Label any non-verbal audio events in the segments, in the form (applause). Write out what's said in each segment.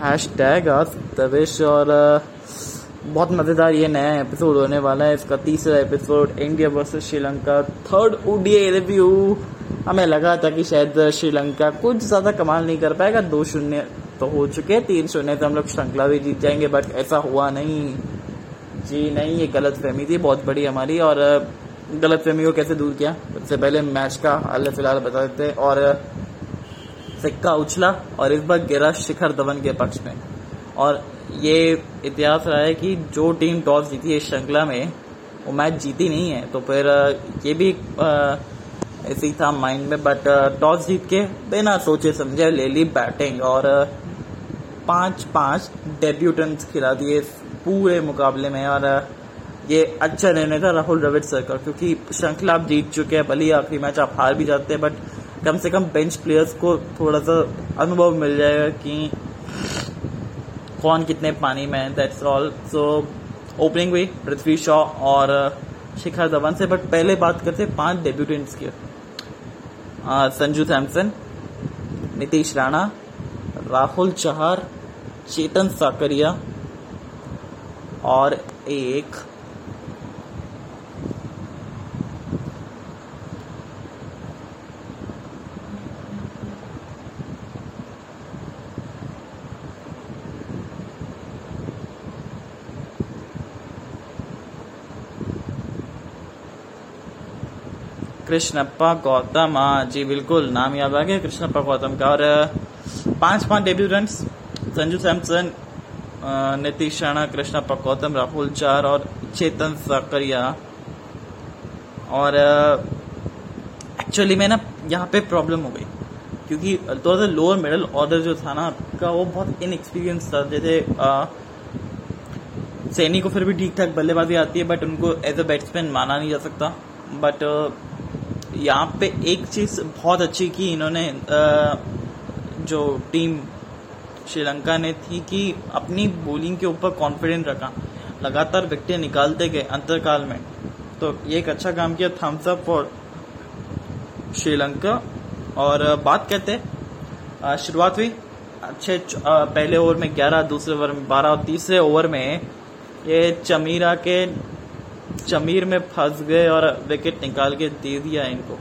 Hash tag आज तविश और बहुत मज़ेदार ये नया एपिसोड होने वाला है। इसका तीसरा episode India versus Sri Lanka third ODI review हमें लगा था कि शायद श्रीलंका कुछ ज़्यादा कमाल नहीं कर पाएगा। दो शून्य तो हो चुके हैं तीन शून्य तो हम लोग श्रृंखला भी जीत जाएँगे बट ऐसा हुआ नहीं। जी नहीं, ये गलत फहमी थी, बहुत बड़ी हमारी। और गलत फहमी को कैसे दूर किया? सबसे पहले मैच का हाल फ़िलहाल बता देते और सिक्का उछला और इस बार गिरा शिखर धवन के पक्ष में। और ये इतिहास रहा है कि जो टीम टॉस जीती है श्रृंखला में, वो मैच जीती नहीं है। तो फिर ये भी ऐसे ही था माइंड में, बट टॉस जीत के बिना सोचे समझे ले ली बैटिंग। और पाँच पाँच डेब्यूटेंट्स खिला दिए पूरे मुकाबले में। और ये अच्छा निर्णय था राहुल द्रविड़ सर का, क्योंकि श्रृंखला आप जीत चुके हैं, भले ही आखिरी मैच आप हार भी जाते हैं, बट कम से कम बेंच प्लेयर्स को थोड़ा सा अनुभव मिल जाएगा कि कौन कितने पानी में है दैट्स ऑल सो ओपनिंग हुई पृथ्वी शॉ और शिखर धवन से बट पहले बात करते पाँच डेब्यूटेंट्स की। अ, संजू सैमसन नीतीश राणा राहुल चहार चेतन साकरिया और एक कृष्णप्पा गौतम हाँ जी, बिल्कुल, नाम याद आ गया, कृष्णप्पा गौतम का। और पाँच पाँच डेब्यूटेंट्स संजू सैमसन नीतीश राणा, कृष्णप्पा गौतम, राहुल चार और चेतन साकरिया। और एक्चुअली में ना यहाँ पे प्रॉब्लम हो गई, क्योंकि थोड़ा सा लोअर मिडल ऑर्डर जो था ना आपका, वो बहुत इनएक्सपीरियंस था। जैसे सैनी को फिर भी ठीक ठाक बल्लेबाजी आती है बट उनको एज अ बैट्समैन माना नहीं जा सकता। बट यहाँ पे एक चीज़ बहुत अच्छी की इन्होंने जो टीम श्रीलंका ने थी कि अपनी बॉलिंग के ऊपर कॉन्फिडेंट रखा। लगातार विकेटें निकालते गए अंतरकाल में। तो ये एक अच्छा काम किया थम्स अप फॉर श्रीलंका। और बात अ, शुरुआत हुई। अच्छे पहले ओवर में 11 दूसरे ओवर में 12 और तीसरे ओवर में ये चमीरा के चमीर में फंस गए और विकेट निकाल के दे दिया इनको।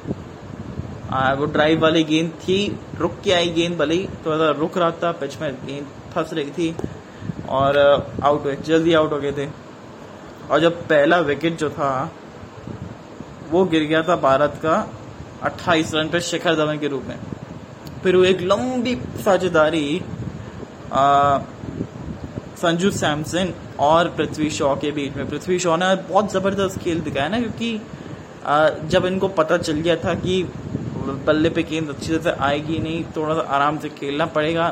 आ, वो ड्राइव वाली गेंद थी रुक के आई गेंद भले थोड़ा सा रुक रहा था पिच में गेंद फंस रही थी और आउट हुए जल्दी आउट हो गए थे। और जब पहला विकेट जो था वो गिर गया था भारत का 28 रन पे शिखर धवन के रूप में। फिर वो एक लंबी साझेदारी संजू सैमसन और पृथ्वी शॉ के बीच में। पृथ्वी शॉ ने बहुत ज़बरदस्त खेल दिखाया ना, क्योंकि जब इनको पता चल गया था कि बल्ले पे गेंद अच्छी तरह से आएगी नहीं, थोड़ा सा आराम से खेलना पड़ेगा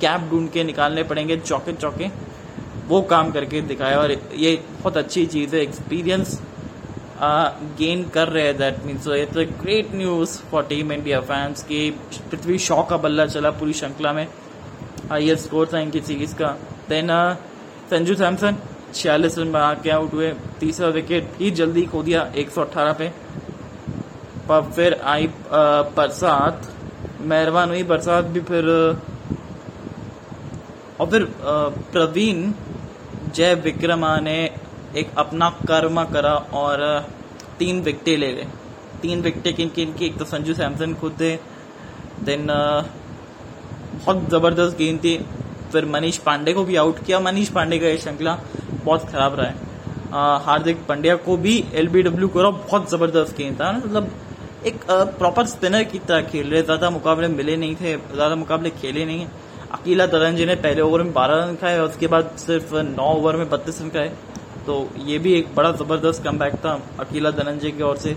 गैप ढूंढ के निकालने पड़ेंगे, चौके चौके, वो काम करके दिखाया। और ये बहुत अच्छी चीज़ है एक्सपीरियंस गेन कर रहे हैं that means it's a great news for team India fans कि पृथ्वी शॉ का बल्ला चला पूरी श्रृंखला में हाईएस्ट स्कोर था इनकी सीरीज़ का। देन संजू सैमसन, छियालीस रन बना के आउट हुए, तीसरा विकेट ही जल्दी खो दिया 118 पे। पर फिर आई बरसात, मेहरबान हुई बरसात भी फिर, और फिर प्रवीण, जय विक्रमा ने एक अपना कर्म करा और, तीन विकेटें ले गए तीन विकेटें किन किन की? एक तो संजू सैमसन खुद थे, देन बहुत ज़बरदस्त गेंद थी। फिर मनीष पांडे को भी आउट किया। मनीष पांडे का ये श्रृंखला बहुत खराब रहा है। हार्दिक पांड्या को भी एलबीडब्ल्यू करा बहुत ज़बरदस्त गेंद था। मतलब एक प्रॉपर स्पिनर की तरह खेल रहे ज़्यादा मुकाबले मिले नहीं थे, ज़्यादा मुकाबले खेले नहीं है। अकीला धनंजय ने पहले ओवर में बारह रन खाए और उसके बाद सिर्फ़ नौ ओवर में बत्तीस रन खाए। तो ये भी एक बड़ा ज़बरदस्त कम था। अकीला धनंजय की ओर से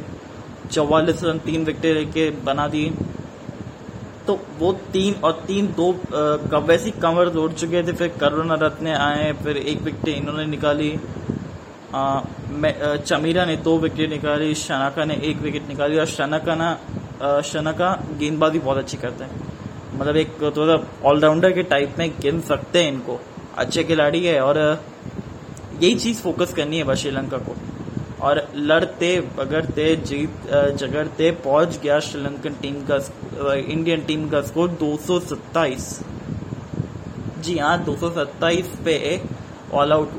चौवालीस रन, तीन विकेटें लेके बना दिए। तो वो तीन और तीन दो कब वैसे ही कवर चुके थे, फिर करुणा रत्न आए, फिर एक विकेट इन्होंने निकाली। चमीरा ने दो विकेट निकाली, शनाका ने एक विकेट निकाली और शनाका ना शनाका गेंदबाजी बहुत अच्छी करते हैं। मतलब एक थोड़ा ऑलराउंडर के टाइप में गिन सकते हैं इनको। अच्छे खिलाड़ी है और यही चीज़ फोकस करनी है बस श्रीलंका को। और लड़ते, बगड़ते, जीत जगड़ते पहुँच गया श्रीलंकन टीम का इंडियन टीम का स्कोर दो सौ सत्ताईस जी हाँ 227 पे ऑल आउट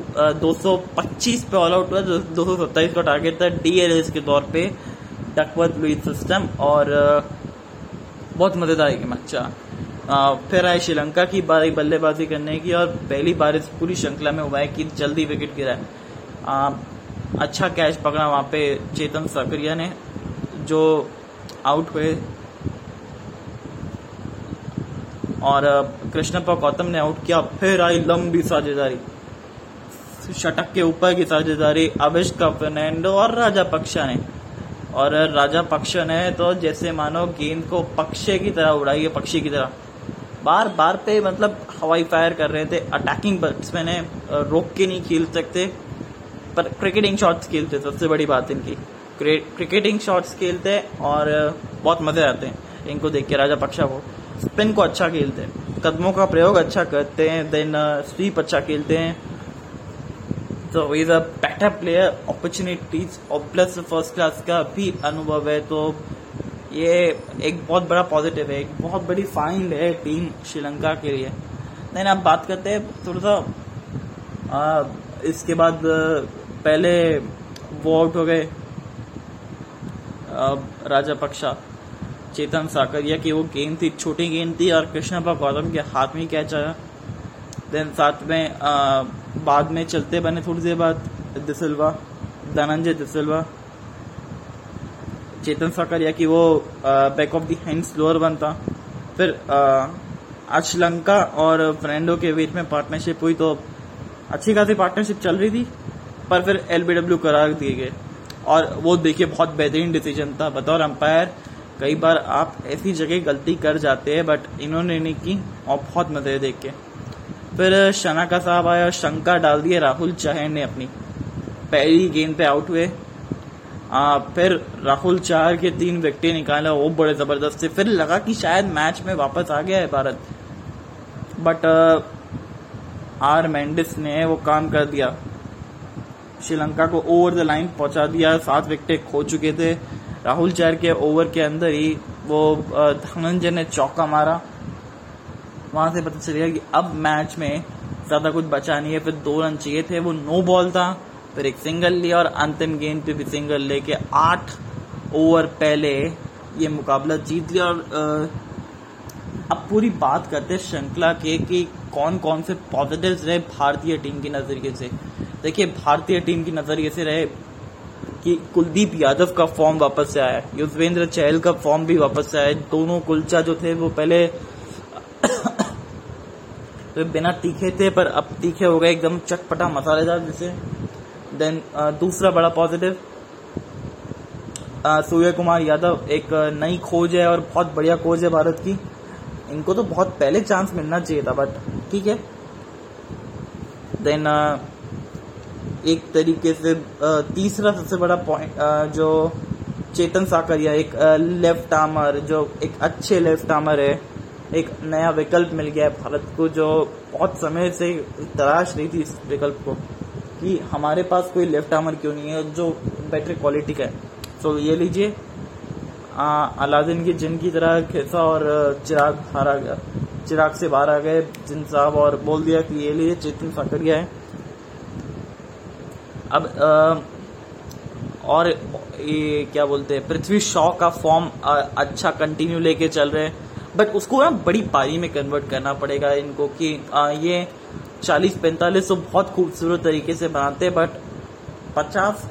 225 पे ऑल आउट हुआ दो सौ सत्ताईस का टारगेट था डीएलएस के तौर पे डकवर्थ लुइस सिस्टम और बहुत मज़ेदार गेम अच्छा फिर आए श्रीलंका की बारी बल्लेबाजी करने की और पहली बार इस पूरी श्रृंखला में हुआ है कि जल्दी विकेट गिरा है। आ, अच्छा कैच पकड़ा वहाँ पे चेतन सकरिया ने जो आउट हुए और कृष्णप्पा गौतम ने आउट किया, फिर आई लंबी साझेदारी। शटक के ऊपर की साझेदारी अविष्का फर्नैंडो और राजा पक्षा ने। और राजा पक्ष ने तो जैसे मानो गेंद को पक्षे की तरह उड़ाई है, पक्षी की तरह। बार बार पे मतलब हवाई फायर कर रहे थे अटैकिंग बैट्समैन है रोक के नहीं खेल सकते, पर क्रिकेटिंग शॉट्स खेलते, सबसे बड़ी बात इनकी। क्रिकेटिंग शॉट्स खेलते और बहुत मज़े आते हैं इनको देख के राजा पक्षा को। स्पिन को अच्छा खेलते हैं, कदमों का प्रयोग अच्छा करते हैं देन स्वीप अच्छा खेलते हैं। तो is a better player opportunities और प्लस फ़र्स्ट क्लास का भी अनुभव है तो ये एक बहुत बड़ा पॉजिटिव है, एक बहुत बड़ी फाइंड है टीम श्रीलंका के लिए। देन आप बात करते हैं थोड़ा सा इसके बाद पहले वो आउट हो गए राजा पक्षा। चेतन साकरिया की वो गेंद थी छोटी गेंद थी और कृष्णपा गौतम के हाथ में कैच आया। देन साथ में आ, बाद में चलते बने थोड़ी देर बाद दिसलवा धनंजय दिसलवा चेतन साकरिया की वो back of the hand slower बनता। फिर आज श्रीलंका और फ्रेंडो के बीच में पार्टनरशिप हुई तो अच्छी खासी पार्टनरशिप चल रही थी पर फिर एलबीडब्ल्यू करार दिए गए। और वो देखिए बहुत बेहतरीन डिसीज़न था। बतौर अंपायर कई बार आप ऐसी जगह गलती कर जाते हैं बट इन्होंने नहीं की और बहुत मज़े देख के। फिर शना का साहब आया शंका डाल दिए राहुल चहर ने अपनी। पहली गेंद पे आउट हुए। आ, फिर राहुल चार के तीन विकेट निकाला वो बड़े ज़बरदस्त थे। फिर लगा कि शायद मैच में वापस आ गया है भारत। बट आर मेंडिस ने वो काम कर दिया। श्रीलंका को ओवर द लाइन पहुँचा दिया। सात विकेट खो चुके थे। राहुल चहर के ओवर के अंदर ही वो धनंजय ने चौका मारा। वहाँ से पता चल गया कि अब मैच में ज़्यादा कुछ बचा नहीं है, फिर दो रन चाहिए थे, वो नो बॉल था, फिर एक सिंगल लिया और अंतिम गेंद पे भी सिंगल लेके आठ ओवर पहले ये मुकाबला जीत लिया और अब पूरी बात करते हैं श्रृंखला के कि कौन कौन से पॉजिटिव्स रहे भारतीय टीम के नज़रिए से। देखिए, भारतीय टीम की नज़रिए से रहे कि कुलदीप यादव का फॉर्म वापस से आया है। युजवेंद्र चहल का फॉर्म भी वापस से आया दोनों कुलचा जो थे, वो पहले (coughs) तो बिना तीखे थे, पर अब तीखे हो गए, एकदम चटपटा मसालेदार जैसे। देन दूसरा बड़ा पॉजिटिव सूर्य कुमार यादव एक नई खोज है और बहुत बढ़िया खोज है भारत की। इनको तो बहुत पहले चांस मिलना चाहिए था बट ठीक है। देन एक तरीके से तीसरा सबसे बड़ा पॉइंट जो चेतन साकरिया, एक लेफ़्ट आर्मर जो एक अच्छे लेफ़्ट आर्मर है, एक नया विकल्प मिल गया है भारत को, जो बहुत समय से तलाश रही थी इस विकल्प को, कि हमारे पास कोई लेफ़्ट आर्मर क्यों नहीं है जो बेटर क्वालिटी का है। तो ये लीजिए अलादीन की जिन की तरह खेसा और चिराग बाहर आ गया, चिराग से बाहर आ गए जिन साहब, और बोल दिया कि ये लीजिए चेतन साकरिया है। अब आ, और ये क्या बोलते हैं पृथ्वी शॉ का फॉर्म अच्छा कंटिन्यू लेके चल रहे हैं। बट उसको ना बड़ी पारी में कन्वर्ट करना पड़ेगा इनको कि आ, ये चालीस पैंतालीस तो बहुत खूबसूरत तरीके से बनाते हैं बट पचास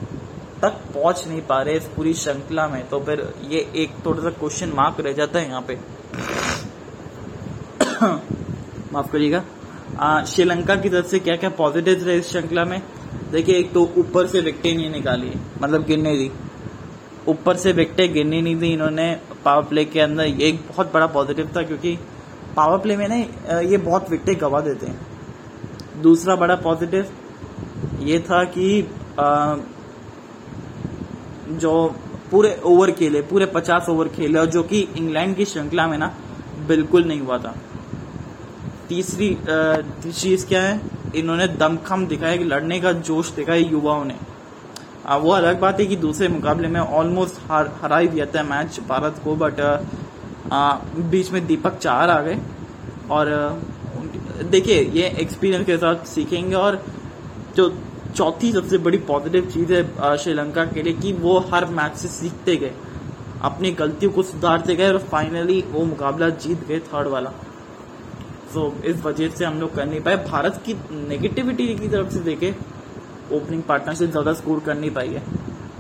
तक पहुँच नहीं पा रहे इस पूरी श्रृंखला में। तो फिर ये एक थोड़ा सा क्वेश्चन मार्क रह जाता है यहाँ पे। (coughs) माफ़ करिएगा। श्रीलंका की तरफ़ से क्या क्या पॉजिटिव रहे इस श्रृंखला में? देखिए एक तो ऊपर से विकटें नहीं निकाली मतलब गिरने दी। ऊपर से विकटें गिरनी नहीं दी इन्होंने पावर प्ले के अंदर। ये एक बहुत बड़ा पॉजिटिव था क्योंकि पावर प्ले में ना ये बहुत विकटें गवा देते हैं। दूसरा बड़ा पॉजिटिव ये था कि आ, जो पूरे ओवर खेले पूरे पचास ओवर खेले और जो कि इंग्लैंड की श्रृंखला में ना बिल्कुल नहीं हुआ था। तीसरी चीज़ क्या है? इन्होंने दमखम दिखाया कि लड़ने का जोश दिखाया युवाओं ने। वो अलग बात है कि दूसरे मुकाबले में ऑलमोस्ट हर हरा ही दिया था मैच भारत को बट आ, बीच में दीपक चार आ गए। और देखिए ये एक्सपीरियंस के साथ सीखेंगे और जो चौथी सबसे बड़ी पॉजिटिव चीज़ है श्रीलंका के लिए कि वो हर मैच से सीखते गए अपनी गलतियों को सुधारते गए और फाइनली वो मुकाबला जीत गए थर्ड वाला। सो इस वजह से हम लोग कर नहीं पाए। भारत की नेगेटिविटी की तरफ़ से देखे ओपनिंग पार्टनरशिप ज़्यादा स्कोर कर नहीं पाई है।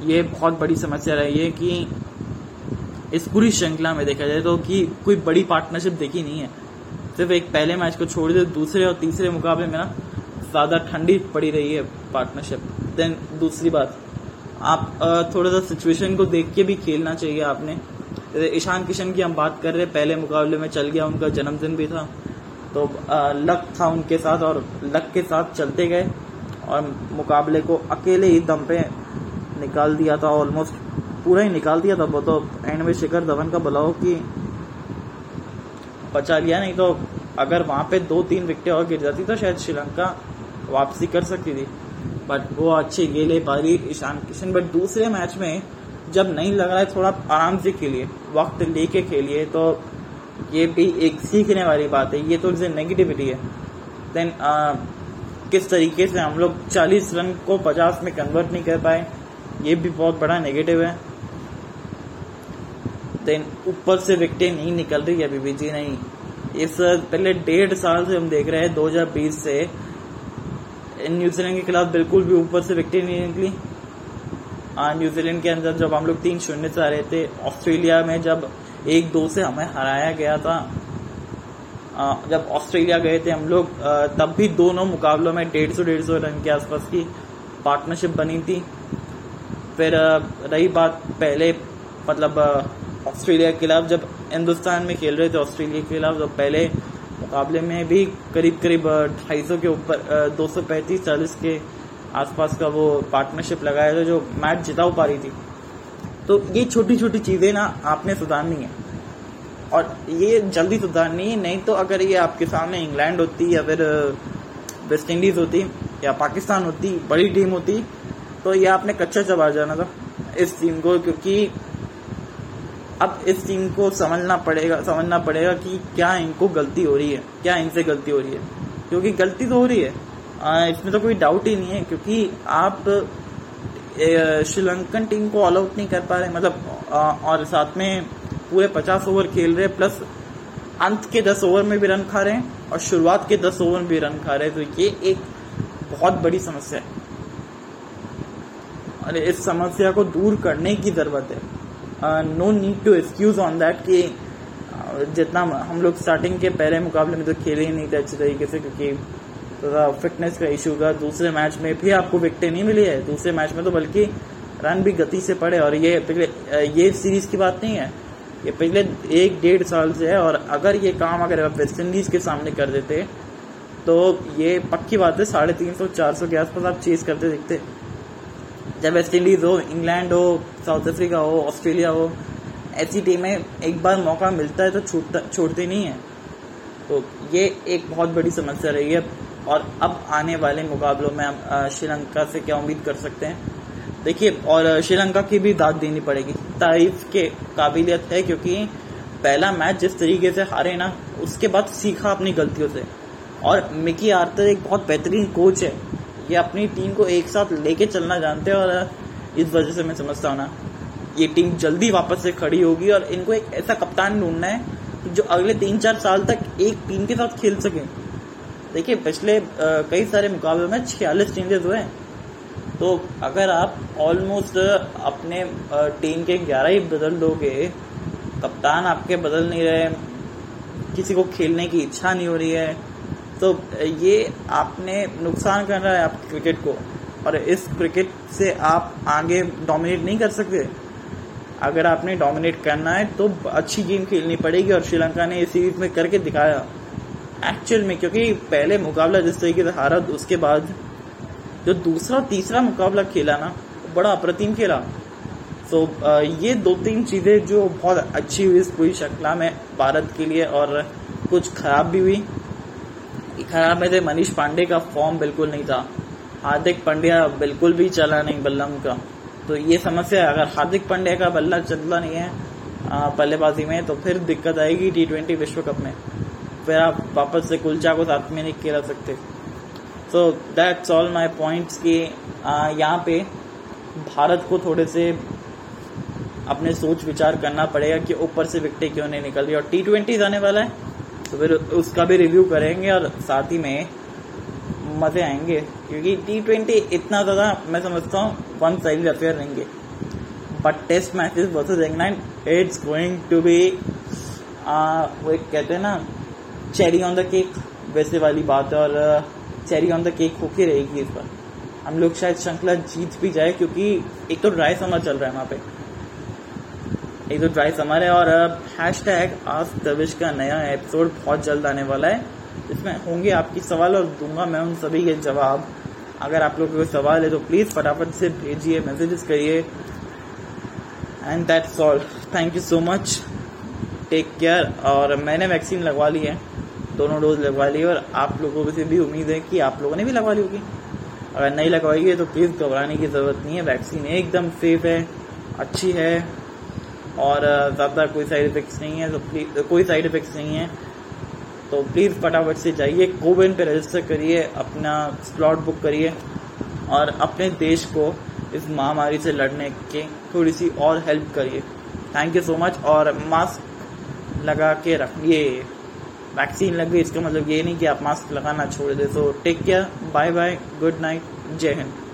ये बहुत बड़ी समस्या रही है कि इस पूरी श्रृंखला में देखा जाए तो कि कोई बड़ी पार्टनरशिप देखी नहीं है। सिर्फ़ एक पहले मैच को छोड़ दे, दूसरे और तीसरे मुकाबले में ना ज़्यादा ठंडी पड़ी रही है पार्टनरशिप देन दूसरी बात, आप थोड़ा सा सिचुएशन को देख के भी खेलना चाहिए आपने। ईशान किशन की हम बात कर रहे हैं, पहले मुकाबले में चल गया, उनका जन्मदिन भी था। तो लक था उनके साथ और लक के साथ चलते गए और मुकाबले को अकेले ही दम पे निकाल दिया था ऑलमोस्ट पूरा ही निकाल दिया था, वो तो एंड में शिखर धवन का बुलाओ कि बचा लिया, नहीं तो अगर वहाँ पे दो तीन विकेटें और गिर जाती तो शायद श्रीलंका वापसी कर सकती थी। बट वो अच्छे गेले पारी ईशान किशन बट दूसरे मैच में जब नहीं लग रहा है, थोड़ा आराम से खेलिए, वक्त लेके खेलिए तो ये भी एक सीखने वाली बात है, ये तो नेगेटिविटी है। देन किस तरीके से हम लोग 40 रन को 50 में कन्वर्ट नहीं कर पाए, ये भी बहुत बड़ा नेगेटिव है। देन ऊपर से विकेटें नहीं निकल रही अभी भी, जी नहीं। इस पहले डेढ़ साल से हम देख रहे हैं 2020 से। न्यूजीलैंड के खिलाफ बिल्कुल भी ऊपर से विकेटें नहीं निकली। न्यूजीलैंड के अंदर जब हम लोग तीन शून्य से आ रहे थे ऑस्ट्रेलिया में जब एक दो से हमें हराया गया था। जब ऑस्ट्रेलिया गए थे हम लोग तब भी दोनों मुकाबलों में डेढ़ सौ डेढ़ सौ रन के आसपास की पार्टनरशिप बनी थी। फिर रही बात पहले मतलब ऑस्ट्रेलिया के खिलाफ, जब हिंदुस्तान में खेल रहे थे ऑस्ट्रेलिया के खिलाफ तो पहले मुकाबले में भी करीब करीब ढाई सौ के ऊपर दो सौ पैंतीस, चालीस के आसपास का वो पार्टनरशिप लगाया था, जो मैच जिता पा रही थी। तो ये छोटी छोटी चीज़ें ना आपने सुधारनी है। और ये जल्दी सुधारनी है, नहीं तो अगर ये आपके सामने इंग्लैंड होती या फिर वेस्ट इंडीज होती या पाकिस्तान होती, बड़ी टीम होती तो ये आपने कच्चा चबा जाना था इस टीम को, क्योंकि अब इस टीम को समझना पड़ेगा समझना पड़ेगा कि क्या इनको गलती हो रही है, क्या इनसे गलती हो रही है। क्योंकि गलती तो हो रही है। इसमें तो कोई डाउट ही नहीं है, क्योंकि आप श्रीलंकन टीम को ऑल आउट नहीं कर पा रहे मतलब और साथ में पूरे पचास ओवर खेल रहे प्लस अंत के दस ओवर में भी रन खा रहे हैं और शुरुआत के दस ओवर में भी रन खा रहे हैं तो ये एक बहुत बड़ी समस्या है। और इस समस्या को दूर करने की ज़रूरत है। No need to excuse on that कि जितना हम लोग स्टार्टिंग के पहले मुकाबले में तो खेले ही नहीं थे अच्छे तरीके से, क्योंकि थोड़ा फिटनेस का इशू था दूसरे मैच में भी आपको विकटें नहीं मिली है। दूसरे मैच में तो बल्कि रन भी गति से पड़े और ये पिछले, ये सीरीज़ की बात नहीं है। ये पिछले एक डेढ़ साल से है और अगर ये काम अगर वेस्ट इंडीज के सामने कर देते तो ये पक्की बात है, साढ़े तीन सौ, चार सौ के आसपास आप चेज करते दिखते। जब वेस्ट इंडीज हो इंग्लैंड हो साउथ अफ्रीका हो ऑस्ट्रेलिया हो, ऐसी टीमें एक बार मौका मिलता है तो छूटता, छोड़ती नहीं है। तो ये एक बहुत बड़ी समस्या रही है। और अब आने वाले मुकाबलों में श्रीलंका से क्या उम्मीद कर सकते हैं? देखिए, और श्रीलंका की भी दाद देनी पड़ेगी। तारीफ़ के काबिलियत है क्योंकि पहला मैच जिस तरीके से हारे ना, उसके बाद सीखा अपनी गलतियों से। और मिकी आर्तर एक बहुत बेहतरीन कोच है। ये अपनी टीम को एक साथ लेके चलना जानते हैं और इस वजह से मैं समझता हूँ ना, ये टीम जल्दी वापस से खड़ी होगी और इनको एक ऐसा कप्तान ढूंढना है जो अगले तीन चार साल तक एक टीम के साथ खेल सके। देखिए, पिछले कई सारे मुकाबले में छियालीस चेंजेस हुए तो अगर आप ऑलमोस्ट अपने टीम के ग्यारह ही बदल दोगे, कप्तान आपके बदल नहीं रहे, किसी को खेलने की इच्छा नहीं हो रही है तो ये आपने नुकसान कर रहा है आप क्रिकेट को। और इस क्रिकेट से आप आगे डोमिनेट नहीं कर सकते। अगर आपने डोमिनेट करना है तो अच्छी गेम खेलनी पड़ेगी। और श्रीलंका ने इस सीरीज़ में करके दिखाया। एक्चुअल में, क्योंकि पहले मुकाबला जिस तरीके से हारा, उसके बाद जो दूसरा, तीसरा मुकाबला खेला ना, बड़ा अप्रतिम खेला। तो ये दो तीन चीज़ें जो बहुत अच्छी हुई इस पूरी श्रृंखला में भारत के लिए, और कुछ खराब भी हुई। खराब में थे मनीष पांडे का फॉर्म बिल्कुल नहीं था। हार्दिक पांड्या बिल्कुल भी चला नहीं बल्लम का। तो ये समस्या है, अगर हार्दिक पांड्या का बल्ला चलता नहीं है बल्लेबाजी में तो फिर दिक्कत आएगी टी ट्वेंटी विश्व कप में। फिर आप वापस से कुलचा को साथ में नहीं खेला सकते। So that's all my points कि यहाँ पे भारत को थोड़े से अपने सोच विचार करना पड़ेगा कि ऊपर से विकटें क्यों नहीं निकल रही। और टी ट्वेंटी आने वाला है तो फिर उसका भी रिव्यू करेंगे और साथ ही में मज़े आएँगे। क्योंकि टी ट्वेंटी इतना ज़्यादा मैं समझता हूँ वन साइड अफेयर रहेंगे। But test matches versus England it's going to be वो एक कहते हैं ना चेरी ऑन द केक वैसे वाली बात है और चेरी ऑन द केक होके रहेगी इस बार। हम लोग शायद श्रृंखला जीत भी जाए क्योंकि एक तो ड्राई समर चल रहा है वहाँ पे। एक तो ड्राई समर है और हैश टैग आज तविश का नया एपिसोड बहुत जल्द आने वाला है। इसमें होंगे आपकी सवाल और दूँगा मैं उन सभी के जवाब। अगर आप लोग कोई सवाल है तो प्लीज़ फटाफट से भेजिए मैसेजेस करिए। And that's all thank you so much take care और मैंने वैक्सीन लगवा ली है। दोनों डोज लगवा ली और आप लोगों से भी उम्मीद है कि आप लोगों ने भी लगवा ली होगी। अगर नहीं लगवाई है तो प्लीज़ घबराने की ज़रूरत नहीं है। वैक्सीन एकदम सेफ़ है, अच्छी है और ज़्यादा कोई साइड इफ़ेक्ट्स नहीं है तो प्लीज़, कोई साइड इफ़ेक्ट्स नहीं है। तो प्लीज़ फटाफट से जाइए, कोविन पे रजिस्टर करिए, अपना स्लॉट बुक करिए और अपने देश को इस महामारी से लड़ने के थोड़ी सी और हेल्प करिए। थैंक यू सो मच और मास्क लगा के रखिए। वैक्सीन लग गई, इसका मतलब ये नहीं कि आप मास्क लगाना छोड़ दे। तो take care bye bye good night जय हिंद